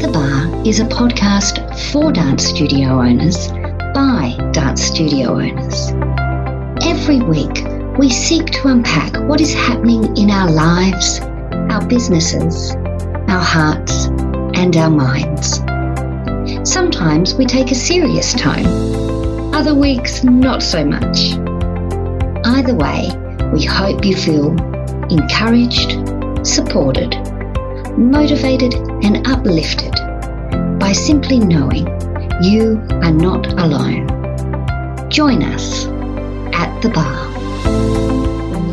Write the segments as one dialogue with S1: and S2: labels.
S1: The Bar is a podcast for dance studio owners by dance studio owners. Every week, we seek to unpack what is happening in our lives, our businesses, our hearts, and our minds. Sometimes we take a serious tone, other weeks, not so much. Either way, we hope you feel encouraged, supported, motivated, and uplifted by simply knowing you are not alone. Join us at the bar.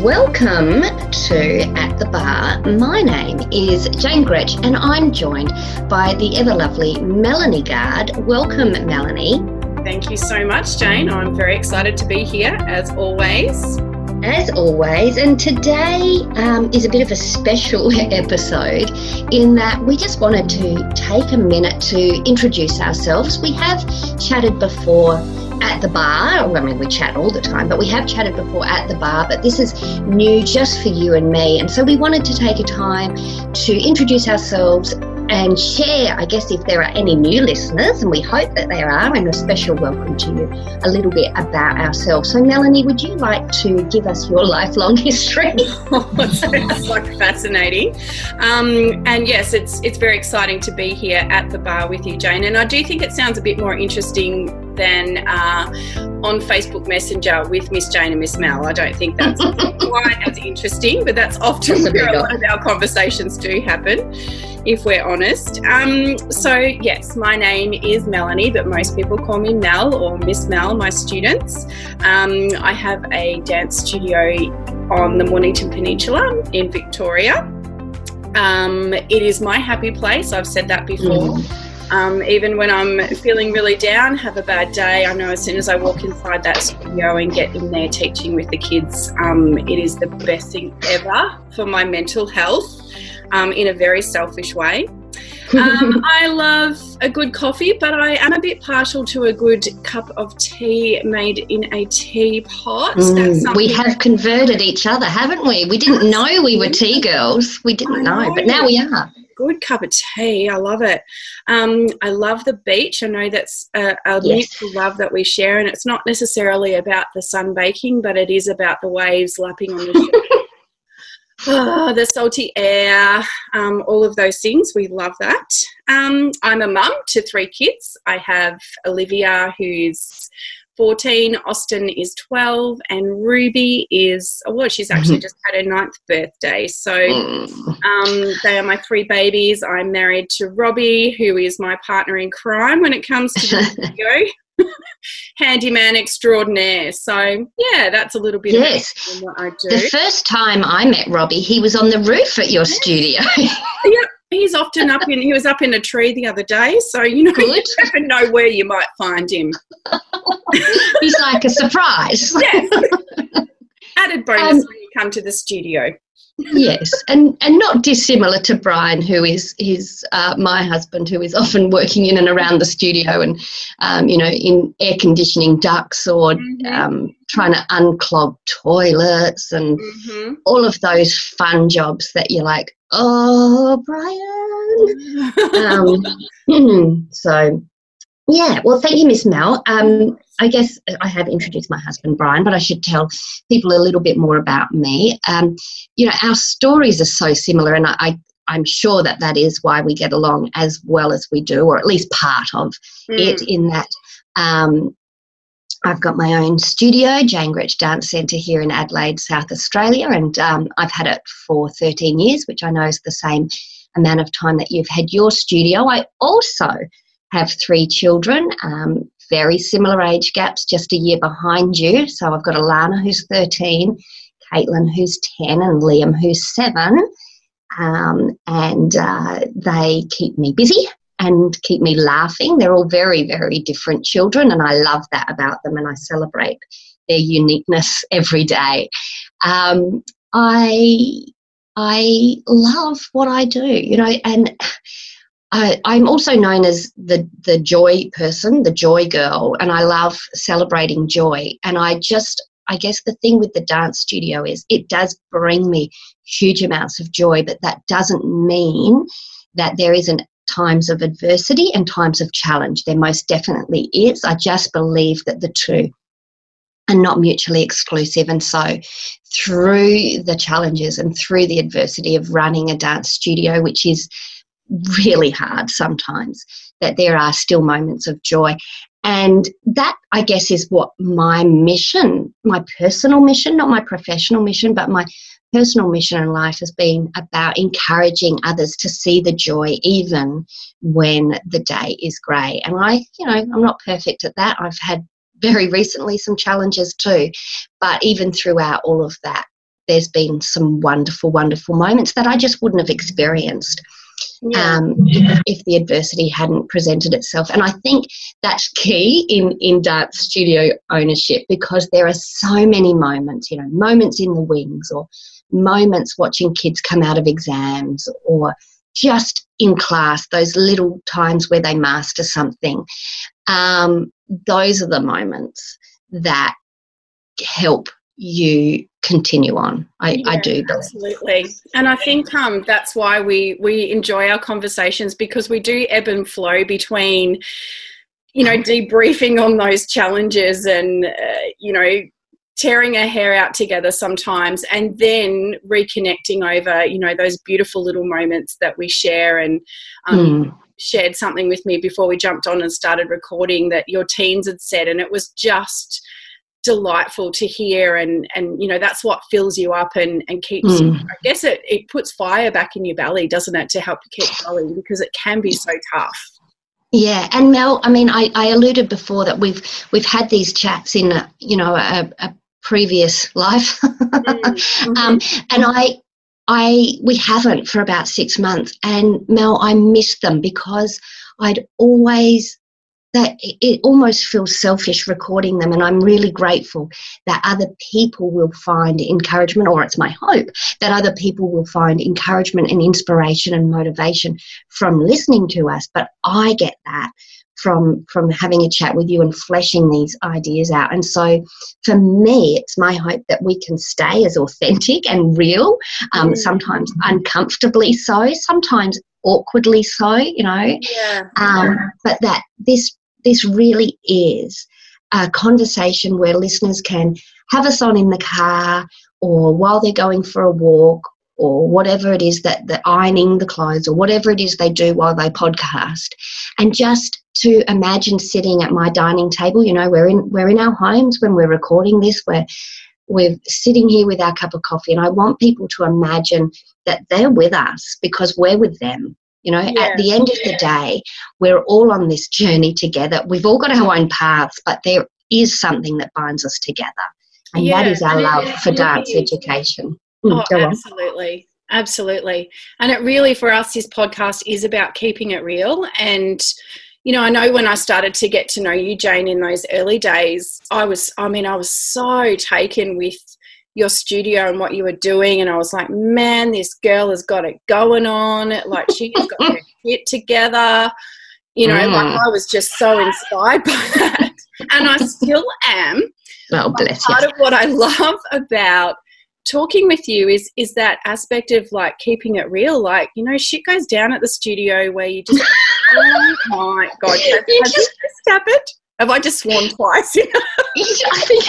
S1: Welcome to At the Bar. My name is Jane Gretch and I'm joined by the ever lovely Melanie Gard. Welcome, Melanie.
S2: Thank you so much, Jane. I'm very excited to be here as always.
S1: As always, and today um, is a bit of a special episode in that we just wanted to take a minute to introduce ourselves. We have chatted before at the bar. I mean, we chat all the time, but we have chatted before at the bar. But this is new just for you and me. And so we wanted to take a time to introduce ourselves and share, I guess, if there are any new listeners, and we hope that there are, and a special welcome to you, a little bit about ourselves. So, Melanie, would you like to give us your lifelong history?
S2: sounds like fascinating. Um, and yes, it's it's very exciting to be here at the bar with you, Jane. And I do think it sounds a bit more interesting than uh, on Facebook Messenger with Miss Jane and Miss Mel. I don't think that's quite as interesting, but that's often where a lot of our conversations do happen, if we're honest. Um, so, yes, my name is Melanie, but most people call me Mel or Miss Mel, my students. Um, I have a dance studio on the Mornington Peninsula in Victoria. Um, it is my happy place. I've said that before. Mm. Um, even when I'm feeling really down, have a bad day, I know as soon as I walk inside that studio and get in there teaching with the kids, um, it is the best thing ever for my mental health um, in a very selfish way. Um, I love a good coffee, but I am a bit partial to a good cup of tea made in a teapot.
S1: Mm, we have converted each other, haven't we? We didn't know we were tea girls. We didn't know, know, but now we are
S2: good cup of tea. I love it. Um, I love the beach. I know that's a, a yes. mutual love that we share, and it's not necessarily about the sun baking, but it is about the waves lapping on the shore. the salty air, um, all of those things. We love that. Um, I'm a mum to three kids. I have Olivia, who's 14, Austin is 12, and Ruby is, well, she's actually mm-hmm. just had her ninth birthday. So mm. um, they are my three babies. I'm married to Robbie, who is my partner in crime when it comes to the video. Handyman extraordinaire. So yeah, that's a little bit yes. what I do.
S1: The first time I met Robbie, he was on the roof at your studio.
S2: yep, he's often up in he was up in a tree the other day so you know Good. you never know where you might find him
S1: he's like a surprise
S2: yes added bonus um, when you come to the studio
S1: yes, and and not dissimilar to Brian, who is his uh, my husband, who is often working in and around the studio, and um, you know, in air conditioning ducts or mm-hmm. um, trying to unclog toilets and mm-hmm. all of those fun jobs that you're like, oh, Brian. um, so yeah, well, thank you, Miss Mel. Um, I guess I have introduced my husband, Brian, but I should tell people a little bit more about me. Um, you know, our stories are so similar, and I, I, am sure that that is why we get along as well as we do, or at least part of mm. it, in that um, I've got my own studio, Jane Gretch Dance Centre here in Adelaide, South Australia, and um, I've had it for 13 years, which I know is the same amount of time that you've had your studio. I also have three children, um, very similar age gaps, just a year behind you. So I've got Alana who's 13, Caitlin who's 10, and Liam who's 7. Um, and uh, they keep me busy and keep me laughing. They're all very, very different children, and I love that about them, and I celebrate their uniqueness every day. Um, I I love what I do, you know, and I, I'm also known as the the joy person, the joy girl, and I love celebrating joy. And I just, I guess, the thing with the dance studio is it does bring me huge amounts of joy, but that doesn't mean that there isn't times of adversity and times of challenge. There most definitely is. I just believe that the two are not mutually exclusive. And so, through the challenges and through the adversity of running a dance studio, which is really hard sometimes, that there are still moments of joy. And that, I guess, is what my mission, my personal mission, not my professional mission, but my personal mission in life has been about encouraging others to see the joy even when the day is grey. And I, you know, I'm not perfect at that. I've had very recently some challenges too. But even throughout all of that, there's been some wonderful, wonderful moments that I just wouldn't have experienced yeah. um, if, if, the adversity hadn't presented itself. And I think that's key in, in dance studio ownership because there are so many moments, you know, moments in the wings or moments watching kids come out of exams or just in class, those little times where they master something. Um, those are the moments that help you continue on. I, yeah, I do.
S2: Absolutely. And I think um, that's why we, we enjoy our conversations because we do ebb and flow between, you know, debriefing on those challenges and, uh, you know, tearing our hair out together sometimes and then reconnecting over, you know, those beautiful little moments that we share and, um, mm shared something with me before we jumped on and started recording that your teens had said, and it was just delightful to hear and and you know that's what fills you up and and keeps mm. i guess it it puts fire back in your belly doesn't it to help you keep going because it can be so tough
S1: yeah and mel i mean i i alluded before that we've we've had these chats in a you know a, a previous life mm-hmm. um, and i I we haven't for about six months, and Mel, I miss them because I'd always that it almost feels selfish recording them, and I'm really grateful that other people will find encouragement, or it's my hope that other people will find encouragement and inspiration and motivation from listening to us. But I get that from from having a chat with you and fleshing these ideas out and so for me it's my hope that we can stay as authentic and real um, mm. sometimes uncomfortably so sometimes awkwardly so you know yeah. um, but that this this really is a conversation where listeners can have us on in the car or while they're going for a walk or whatever it is that they're ironing the clothes or whatever it is they do while they podcast. And just to imagine sitting at my dining table you know we're in we're in our homes when we're recording this we're we're sitting here with our cup of coffee and i want people to imagine that they're with us because we're with them you know yeah. at the end of the day we're all on this journey together we've all got our own paths but there is something that binds us together and yeah. that is our love for dance education
S2: Mm, oh, absolutely. Absolutely. And it really, for us, this podcast is about keeping it real. And, you know, I know when I started to get to know you, Jane, in those early days, I was, I mean, I was so taken with your studio and what you were doing. And I was like, man, this girl has got it going on. Like, she's got her shit together. You know, mm. like I was just so inspired by that. And I still am.
S1: Well, bless
S2: part you. of what I love about talking with you is is that aspect of like keeping it real. Like you know, shit goes down at the studio where you just oh my god, has, has just, happened? Have I just sworn twice? I think.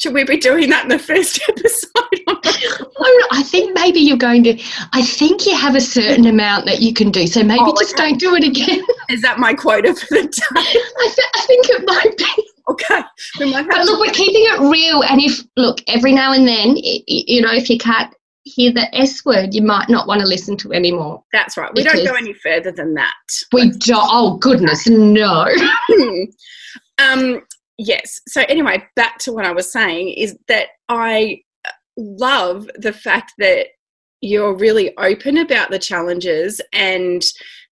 S2: Should we be doing that in the first episode?
S1: I think maybe you're going to. I think you have a certain amount that you can do, so maybe oh, just okay. don't do it again.
S2: Is that my quota for the day?
S1: I, th- I think it might be.
S2: Okay.
S1: But look, we're keeping it real, and if look every now and then, you know, if you can't hear the S word, you might not want to listen to anymore.
S2: That's right. We don't go any further than that.
S1: We don't. Oh goodness, no.
S2: um. Yes. So anyway, back to what I was saying is that I love the fact that you're really open about the challenges and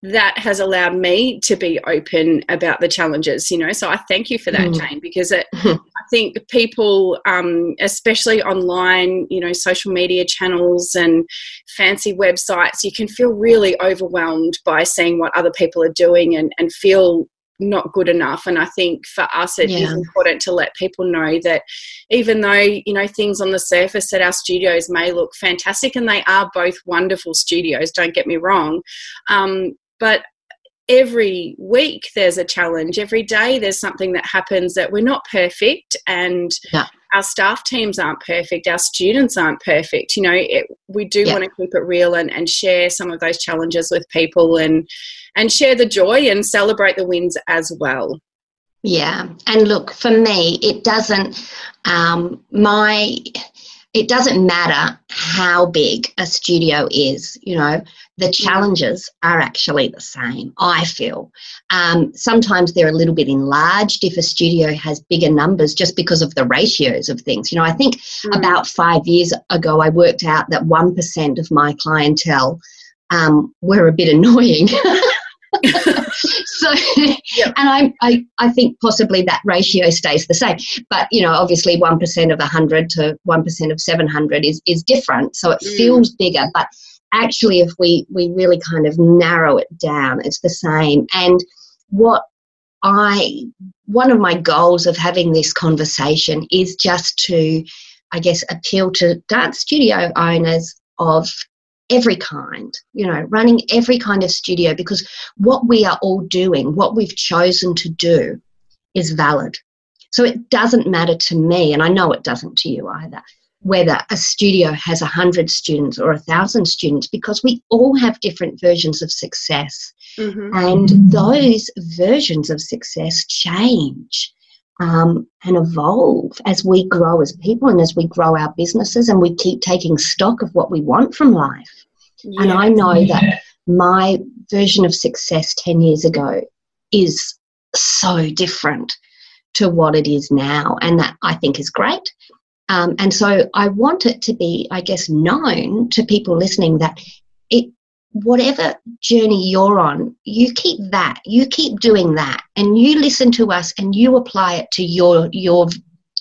S2: that has allowed me to be open about the challenges you know so i thank you for that mm. jane because it, i think people um, especially online you know social media channels and fancy websites you can feel really overwhelmed by seeing what other people are doing and, and feel not good enough and i think for us it yeah. is important to let people know that even though you know things on the surface at our studios may look fantastic and they are both wonderful studios don't get me wrong um, but every week there's a challenge every day there's something that happens that we're not perfect and yeah. our staff teams aren't perfect our students aren't perfect you know it, we do yeah. want to keep it real and, and share some of those challenges with people and and share the joy and celebrate the wins as well
S1: yeah and look for me it doesn't um, my it doesn't matter how big a studio is, you know, the challenges are actually the same, I feel. Um, sometimes they're a little bit enlarged if a studio has bigger numbers just because of the ratios of things. You know, I think mm. about five years ago, I worked out that 1% of my clientele um, were a bit annoying. so yep. and I, I i think possibly that ratio stays the same but you know obviously 1% of 100 to 1% of 700 is is different so it mm. feels bigger but actually if we we really kind of narrow it down it's the same and what i one of my goals of having this conversation is just to i guess appeal to dance studio owners of every kind, you know, running every kind of studio because what we are all doing, what we've chosen to do, is valid. So it doesn't matter to me, and I know it doesn't to you either, whether a studio has a hundred students or a thousand students, because we all have different versions of success. Mm-hmm. And those versions of success change um, and evolve as we grow as people and as we grow our businesses and we keep taking stock of what we want from life. Yeah. And I know yeah. that my version of success 10 years ago is so different to what it is now. And that I think is great. Um, and so I want it to be, I guess, known to people listening that it whatever journey you're on, you keep that, you keep doing that, and you listen to us and you apply it to your your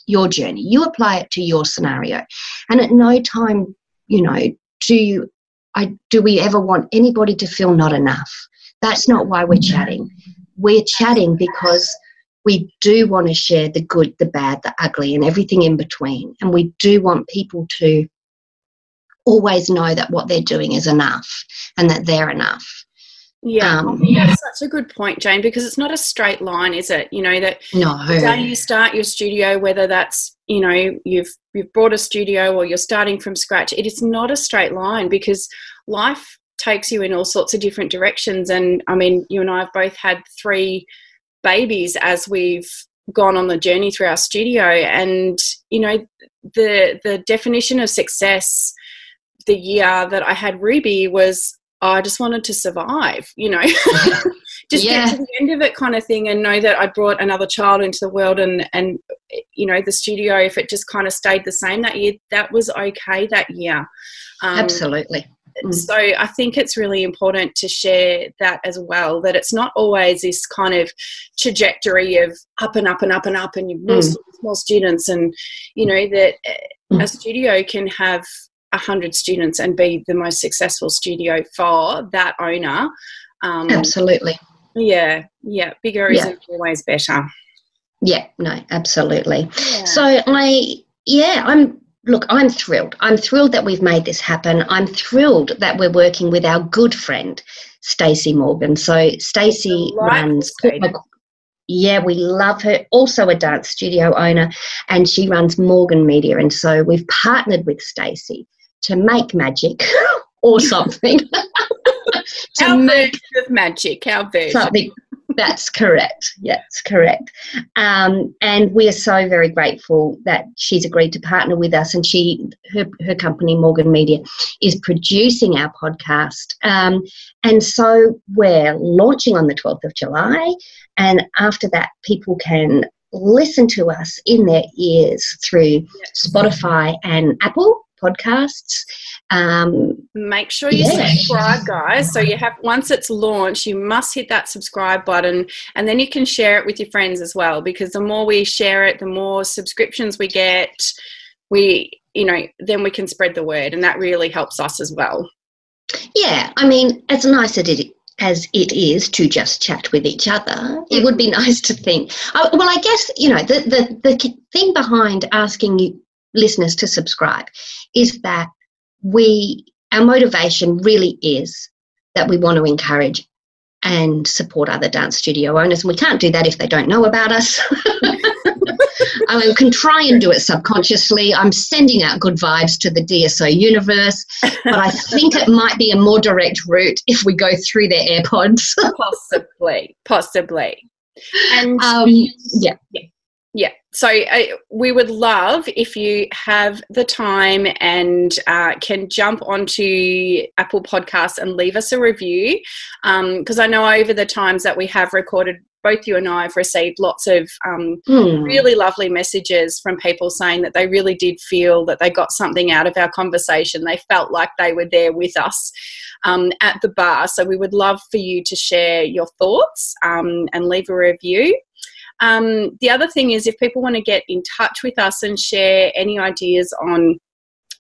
S1: your journey. You apply it to your scenario, and at no time, you know, do you, I do we ever want anybody to feel not enough? That's not why we're chatting. We're chatting because we do want to share the good, the bad, the ugly, and everything in between, and we do want people to always know that what they're doing is enough and that they're enough.
S2: Yeah, um, yeah, such a good point, Jane, because it's not a straight line, is it? You know that
S1: no.
S2: the day you start your studio, whether that's you know you've you've brought a studio or you're starting from scratch, it is not a straight line because life takes you in all sorts of different directions. And I mean, you and I have both had three babies as we've gone on the journey through our studio, and you know the the definition of success the year that I had Ruby was oh, I just wanted to survive, you know, just yeah. get to the end of it kind of thing and know that I brought another child into the world and, and, you know, the studio, if it just kind of stayed the same that year, that was okay that year.
S1: Um, Absolutely.
S2: Mm. So I think it's really important to share that as well, that it's not always this kind of trajectory of up and up and up and up and you've more, mm. more students and, you know, that mm. a studio can have 100 students and be the most successful studio for that owner.
S1: Um, absolutely.
S2: Yeah, yeah. Bigger yeah. isn't always better.
S1: Yeah, no, absolutely. Yeah. So I, yeah, I'm look, I'm thrilled. I'm thrilled that we've made this happen. I'm thrilled that we're working with our good friend Stacey Morgan. So Stacey runs yeah, we love her. Also a dance studio owner, and she runs Morgan Media. And so we've partnered with Stacey to make magic or something.
S2: to our make of magic, our version. Something.
S1: That's correct. Yes, correct. Um, and we are so very grateful that she's agreed to partner with us, and she, her, her company Morgan Media, is producing our podcast. Um, and so we're launching on the twelfth of July, and after that, people can listen to us in their ears through Spotify and Apple podcasts. Um,
S2: Make sure you yeah. subscribe, guys. So you have once it's launched, you must hit that subscribe button, and then you can share it with your friends as well. Because the more we share it, the more subscriptions we get. We, you know, then we can spread the word, and that really helps us as well.
S1: Yeah, I mean, as nice as it as it is to just chat with each other, it would be nice to think. Well, I guess you know the the the thing behind asking you listeners to subscribe is that we our motivation really is that we want to encourage and support other dance studio owners. And we can't do that if they don't know about us. I mean, can try and do it subconsciously. I'm sending out good vibes to the DSO universe, but I think it might be a more direct route if we go through their AirPods.
S2: possibly, possibly.
S1: And um, yeah.
S2: yeah. Yeah. So uh, we would love if you have the time and uh, can jump onto Apple Podcasts and leave us a review. Because um, I know over the times that we have recorded, both you and I have received lots of um, mm. really lovely messages from people saying that they really did feel that they got something out of our conversation. They felt like they were there with us. Um, at the bar. So, we would love for you to share your thoughts um, and leave a review. Um, the other thing is if people want to get in touch with us and share any ideas on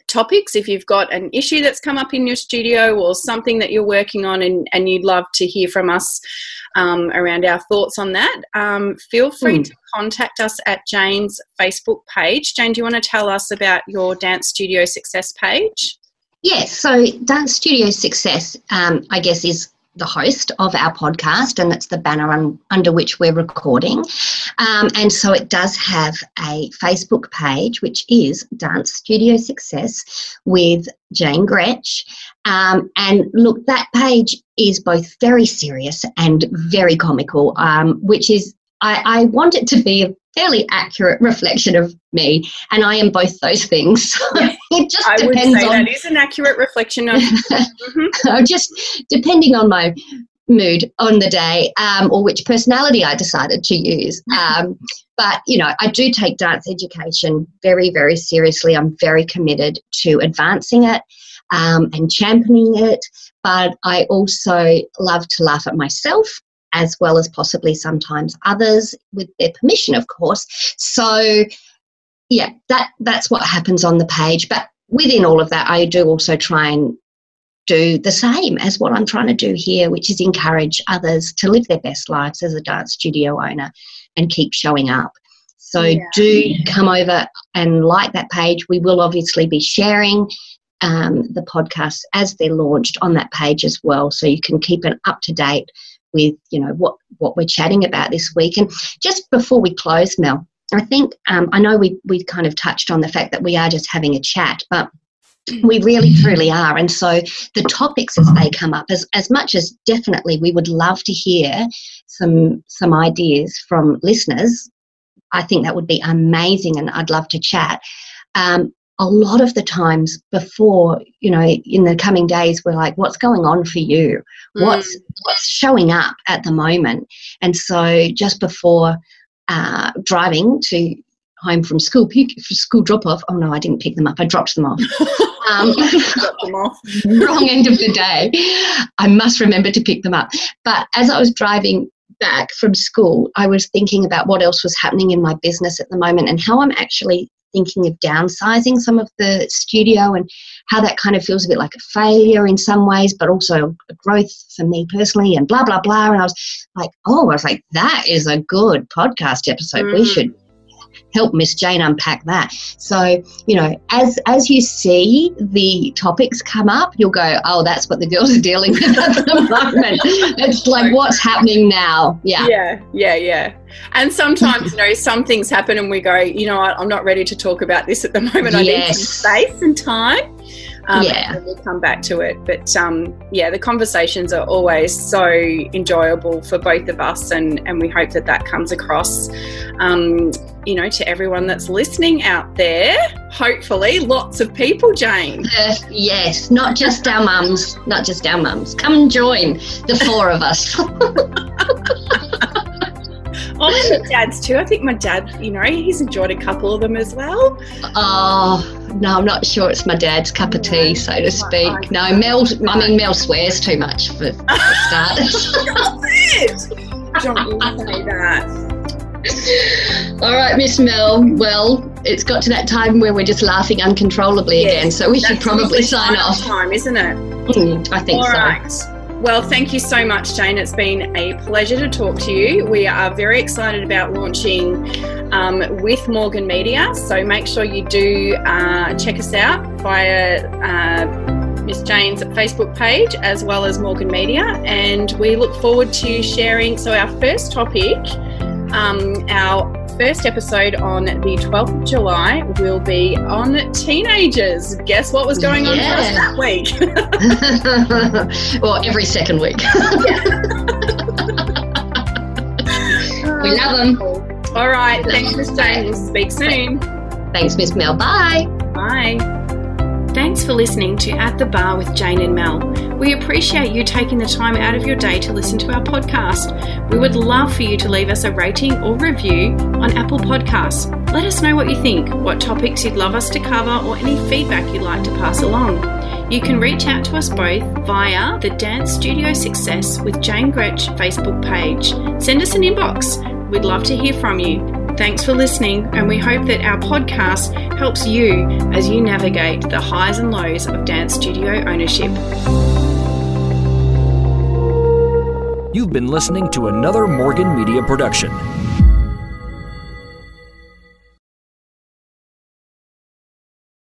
S2: topics, if you've got an issue that's come up in your studio or something that you're working on and, and you'd love to hear from us um, around our thoughts on that, um, feel free mm. to contact us at Jane's Facebook page. Jane, do you want to tell us about your Dance Studio Success page?
S1: Yes, so Dance Studio Success, um, I guess, is the host of our podcast, and that's the banner un, under which we're recording. Um, and so it does have a Facebook page, which is Dance Studio Success with Jane Gretsch. Um, and look, that page is both very serious and very comical, um, which is I, I, want it to be a fairly accurate reflection of me, and I am both those things.
S2: it just I depends would say on, that is an accurate reflection of.
S1: mm-hmm. just depending on my mood on the day um, or which personality I decided to use. Um, but you know, I do take dance education very, very seriously. I'm very committed to advancing it um, and championing it. But I also love to laugh at myself as well as possibly sometimes others with their permission, of course. So, yeah, that that's what happens on the page. But within all of that, I do also try and do the same as what I'm trying to do here, which is encourage others to live their best lives as a dance studio owner and keep showing up. So yeah. do come over and like that page. We will obviously be sharing um, the podcasts as they're launched on that page as well, so you can keep it up to date with you know what what we're chatting about this week. And just before we close, Mel, I think um, I know we we kind of touched on the fact that we are just having a chat, but we really truly are and so the topics as they come up as, as much as definitely we would love to hear some some ideas from listeners i think that would be amazing and i'd love to chat um, a lot of the times before you know in the coming days we're like what's going on for you? Mm. what's what's showing up at the moment? And so just before uh, driving to home from school pick, school drop off oh no i didn't pick them up i dropped them off. Um, them off. wrong end of the day. I must remember to pick them up. But as i was driving back from school i was thinking about what else was happening in my business at the moment and how i'm actually thinking of downsizing some of the studio and how that kind of feels a bit like a failure in some ways, but also a growth for me personally and blah, blah, blah. And I was like, oh, I was like, that is a good podcast episode. Mm. We should help Miss Jane unpack that. So, you know, as as you see the topics come up, you'll go, oh, that's what the girls are dealing with at the moment. it's like what's happening now. Yeah.
S2: Yeah, yeah, yeah. And sometimes, you know, some things happen and we go, you know, I'm not ready to talk about this at the moment. I yes. need some space and time. Um, yeah. we'll come back to it. But um, yeah, the conversations are always so enjoyable for both of us, and, and we hope that that comes across, um, you know, to everyone that's listening out there. Hopefully, lots of people, Jane.
S1: Uh, yes, not just our mums, not just our mums. Come and join the four of us.
S2: oh, my dad's too. I think my dad, you know, he's enjoyed a couple of them as well.
S1: Oh, no, I'm not sure it's my dad's cup of tea, so to speak. No, Mel, I mean, Mel swears too much for, for starters.
S2: Don't say that.
S1: All right, Miss Mel. Well, it's got to that time where we're just laughing uncontrollably yes, again, so we should probably sign off.
S2: Time, isn't it?
S1: Mm, I think
S2: All
S1: so.
S2: Right. Well, thank you so much, Jane. It's been a pleasure to talk to you. We are very excited about launching um, with Morgan Media, so make sure you do uh, check us out via uh, Miss Jane's Facebook page as well as Morgan Media, and we look forward to sharing. So, our first topic, um, our first episode on the 12th of July will be on teenagers. Guess what was going on yeah. for us that
S1: week? well, every second week. we love them.
S2: All right. Thanks, Miss Jane. Speak soon.
S1: Thanks, Miss Mel. Bye.
S2: Bye. Thanks for listening to At the Bar with Jane and Mel. We appreciate you taking the time out of your day to listen to our podcast. We would love for you to leave us a rating or review on Apple Podcasts. Let us know what you think, what topics you'd love us to cover, or any feedback you'd like to pass along. You can reach out to us both via the Dance Studio Success with Jane Gretsch Facebook page. Send us an inbox. We'd love to hear from you. Thanks for listening, and we hope that our podcast helps you as you navigate the highs and lows of dance studio ownership.
S3: You've been listening to another Morgan Media production.